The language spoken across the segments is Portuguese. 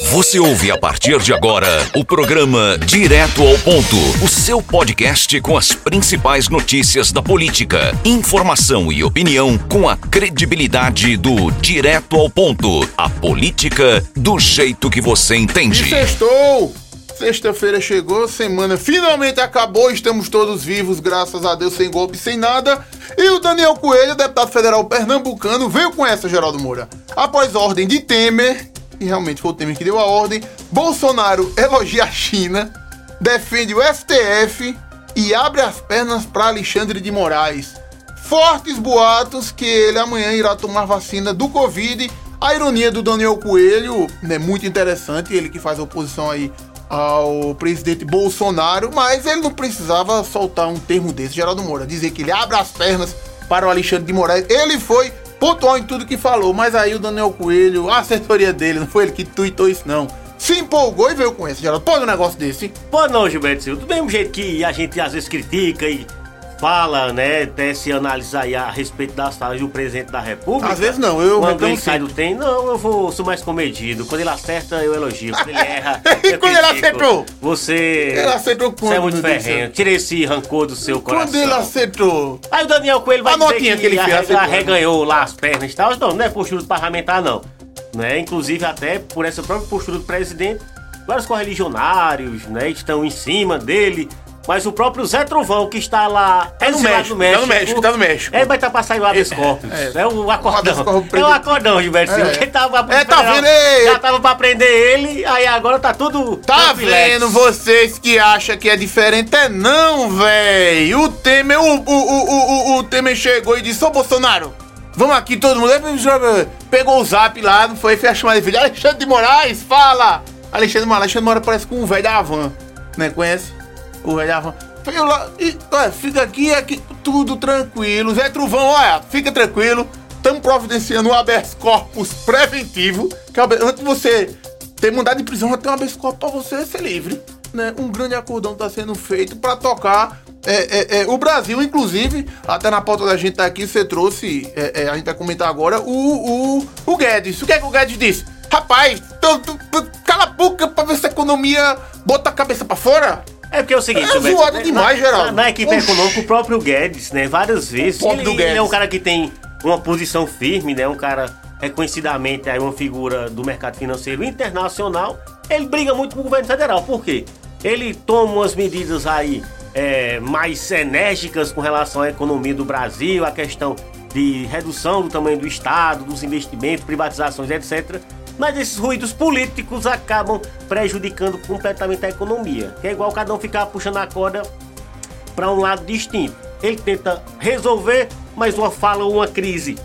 Você ouve a partir de agora o programa Direto ao Ponto, o seu podcast com as principais notícias da política, informação e opinião com a credibilidade do Direto ao Ponto, a política do jeito que você entende. E! Sexta-feira chegou, semana finalmente acabou, estamos todos vivos, graças a Deus, sem golpe, sem nada. E o Daniel Coelho, deputado federal pernambucano, veio com essa, Geraldo Moura. Após ordem de Temer, e realmente foi o Temer que deu a ordem, Bolsonaro elogia a China, defende o STF e abre as pernas para Alexandre de Moraes. Fortes boatos que ele amanhã irá tomar vacina do Covid. A ironia do Daniel Coelho é né, muito interessante, ele que faz oposição aí ao presidente Bolsonaro, mas ele não precisava soltar um termo desse, Geraldo Moura, dizer que ele abre as pernas para o Alexandre de Moraes. Ele foi pontual em tudo que falou, mas aí o Daniel Coelho, a assessoria dele, não foi ele que tuitou isso não. Se empolgou e veio com esse, Geraldo. Pode um negócio desse? Pode não, Gilberto Silva. Do mesmo jeito que a gente às vezes critica e fala, né, até se analisar aí a respeito das falas do presidente da República. Às vezes não, eu Quando ele sai do tem, não, eu vou, sou mais comedido. Quando ele acerta, eu elogio. Quando ele erra, eu Quando ele acertou? Você. Ele acertou Você é quando, muito ferrenho. Tira esse rancor do seu coração. Quando ele acertou. Aí o Daniel Coelho vai A dizer notinha que, que ele fez, arreganhou lá as pernas e tal. Não, não é postura parlamentar, não. Né? Inclusive, até por essa própria postura do presidente, vários correligionários né, estão em cima dele. Mas o próprio Zé Trovão, que está lá Tá no exilado México, tá no México, tá no México. Ele vai estar pra sair o habeas corpus. é. É, o acordão. corpus É o acordão, Gilberto Silva. É. Quem tava pra É, tá vendo aí? Já tava pra prender ele, aí agora tá tudo. Tá vendo vocês que acham que é diferente? É não, véi. O Temer, o, o, o, o, o Temer chegou e disse, ô Bolsonaro, vamos aqui todo mundo. Pegou o zap lá, não foi, fez a chamada de vídeo. Alexandre de Moraes, fala! Alexandre de Moraes, Alexandre Moraes parece com o velho da Havan, né? Conhece? O. Veio lá e, olha, fica aqui, aqui, tudo tranquilo. Zé Truvão, olha, fica tranquilo. Estamos providenciando um habeas corpus preventivo. Que é o antes de você ter mandado de prisão, já tem um habeas corpus pra você ser livre. Né? Um grande acordão está sendo feito para tocar é, é, é, o Brasil, inclusive, até na pauta da gente tá aqui, você trouxe, é, é, a gente vai comentar agora, o, o, o Guedes. O que é que o Guedes disse? Rapaz, tu- tu- tu- cala a boca pra ver se a economia bota a cabeça pra fora. É porque é o seguinte, É Gilberto, zoado né, demais, na, Geraldo. Na, na equipe Oxi. econômica, o próprio Guedes, né, várias vezes, ele, ele é um cara que tem uma posição firme, né, um cara reconhecidamente aí uma figura do mercado financeiro internacional. Ele briga muito com o governo federal, por quê? Ele toma umas medidas aí é, mais enérgicas com relação à economia do Brasil, a questão de redução do tamanho do Estado, dos investimentos, privatizações, etc. Mas esses ruídos políticos acabam prejudicando completamente a economia. É igual cada um ficar puxando a corda para um lado distinto. Ele tenta resolver, mas uma fala ou uma crise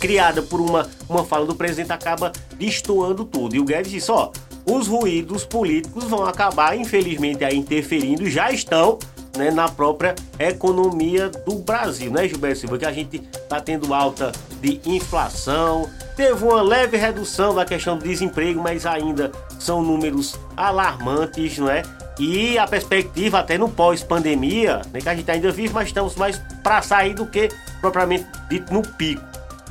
criada por uma, uma fala do presidente acaba destoando tudo. E o Guedes disse, ó, os ruídos políticos vão acabar, infelizmente, aí interferindo, já estão né, na própria economia do Brasil, né, Gilberto Silva? Que a gente tá tendo alta de inflação, teve uma leve redução da questão do desemprego, mas ainda são números alarmantes, não é? E a perspectiva até no pós-pandemia, né, que a gente ainda vive, mas estamos mais para sair do que propriamente dito no pico.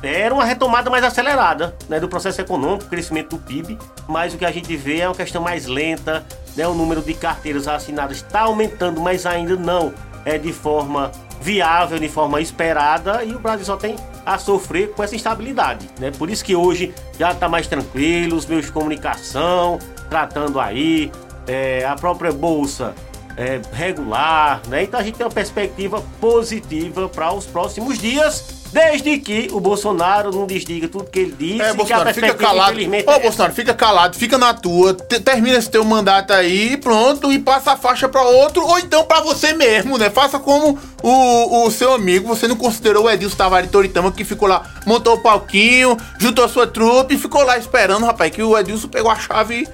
Era uma retomada mais acelerada né, do processo econômico, crescimento do PIB, mas o que a gente vê é uma questão mais lenta, né, o número de carteiras assinadas está aumentando, mas ainda não é de forma viável, de forma esperada, e o Brasil só tem a sofrer com essa instabilidade. Né? Por isso que hoje já está mais tranquilo, os meios de comunicação tratando aí, é, a própria bolsa é, regular, né? Então a gente tem uma perspectiva positiva para os próximos dias, desde que o Bolsonaro não desdiga tudo que ele disse. É, Bolsonaro, fica calado. Ô, é. Bolsonaro, fica calado, fica na tua, te- termina esse teu mandato aí, pronto, e passa a faixa pra outro, ou então pra você mesmo, né? Faça como o, o seu amigo, você não considerou o Edilson Tavares Toritama, que ficou lá, montou o palquinho, juntou a sua trupe e ficou lá esperando, rapaz, que o Edilson pegou a chave e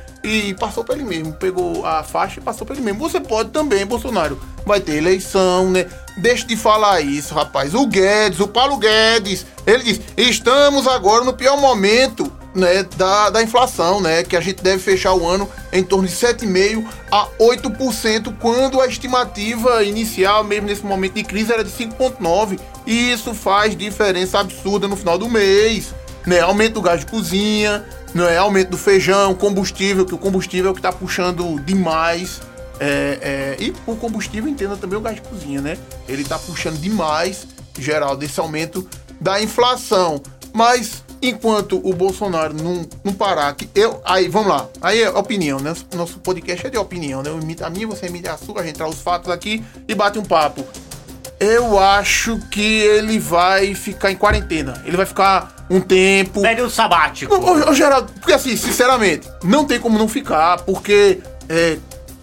passou pra ele mesmo. Pegou a faixa e passou pra ele mesmo. Você pode também, Bolsonaro. Vai ter eleição, né? Deixa de falar isso, rapaz. O Guedes, o Paulo Guedes, ele diz: estamos agora no pior momento. Né, da, da inflação, né, que a gente deve fechar o ano em torno de 7,5% a 8%, quando a estimativa inicial, mesmo nesse momento de crise, era de 5,9%. E isso faz diferença absurda no final do mês, né, aumenta o gás de cozinha, não é? Aumento do feijão, combustível, que o combustível é o que tá puxando demais. É, é, e o combustível, entenda também o gás de cozinha, né? Ele tá puxando demais, geral, desse aumento da inflação. Mas enquanto o Bolsonaro não, não parar, que eu. Aí, vamos lá. Aí é opinião, né? Nosso podcast é de opinião, né? Eu imito a minha, você imita a sua, a gente traz os fatos aqui e bate um papo. Eu acho que ele vai ficar em quarentena. Ele vai ficar um tempo. Período sabático. Ô, ô, Geraldo, porque assim, sinceramente, não tem como não ficar, porque é,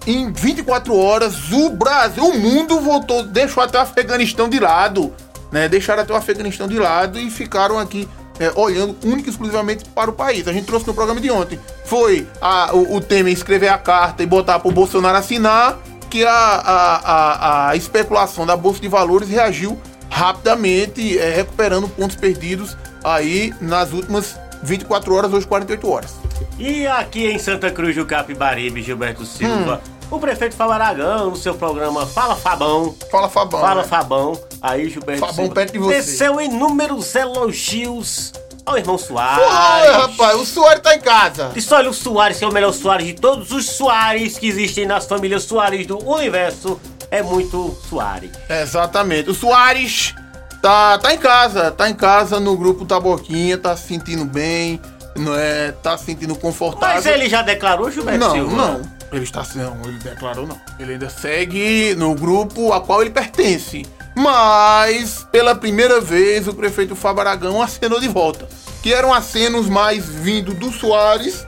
em 24 horas o Brasil, o mundo voltou, deixou até o Afeganistão de lado, né? Deixaram até o Afeganistão de lado e ficaram aqui é, olhando única e exclusivamente para o país. A gente trouxe no programa de ontem. Foi a, o, o Temer escrever a carta e botar para o Bolsonaro assinar que a, a, a, a especulação da Bolsa de Valores reagiu rapidamente, é, recuperando pontos perdidos aí nas últimas 24 horas, hoje 48 horas. E aqui em Santa Cruz do Capibaribe, Gilberto Silva, o prefeito Fábio Aragão, no seu programa Fala Fabão. Fala, Fabão. Fala né? Fabão. Aí, Gilberto Fabão Silva. perto de você. Desceu inúmeros elogios ao irmão Soares. Foi, rapaz, o Soares tá em casa. Disse, olha, o Soares, que é o melhor Soares de todos os Soares que existem nas famílias Soares do universo, é muito Soares. Exatamente. O Soares tá, tá em casa, tá em casa no grupo Taboquinha, tá se sentindo bem, não é, tá se sentindo confortável. Mas ele já declarou, Gilberto Não, Silva? não. Ele está não, ele declarou não. Ele ainda segue no grupo a qual ele pertence. Mas, pela primeira vez, o prefeito Fábio Aragão acenou de volta. Que eram acenos mais vindo do Soares,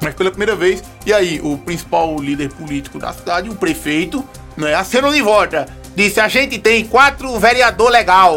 mas pela primeira vez. E aí, o principal líder político da cidade, o prefeito, não é? Acenou de volta. Disse: a gente tem quatro vereador legal: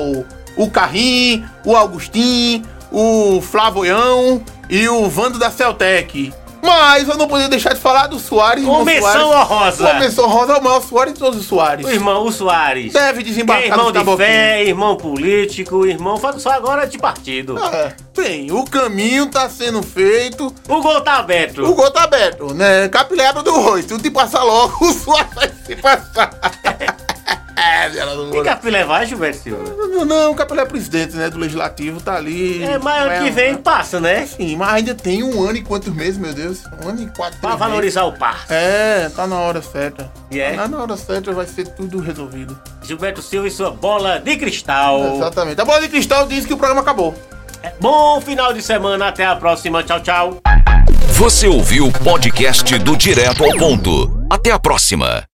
o Carrim, o Augustin, o Flavoião e o Vando da Celtec. Mas eu não poderia deixar de falar do Soares. Soares. honrosa. Convenção honrosa é o maior Soares de todos os Soares. O irmão, o Soares. Deve é desembarcar irmão de fé, irmão político, irmão só agora de partido. É, bem, o caminho tá sendo feito. O gol tá aberto. O gol tá aberto, né? Capilebra do Rui. Se te passar logo, o Soares vai se passar. É, Tem que levar, Gilberto Silva. Não, não, o Capilé é presidente, né? Do Legislativo, tá ali. É, mas ano Não que vem passa, né? Sim, mas ainda tem um ano e quantos meses, meu Deus? Um ano e quatro Pra valorizar o par. meses. É, tá na hora certa. E é? Tá na hora certa, vai ser tudo resolvido. Gilberto Silva e sua bola de cristal. Exatamente. A bola de cristal diz que o programa acabou. É, Bom final de semana, até a próxima. Tchau, tchau. Você ouviu o podcast do Direto ao Ponto. Até a próxima.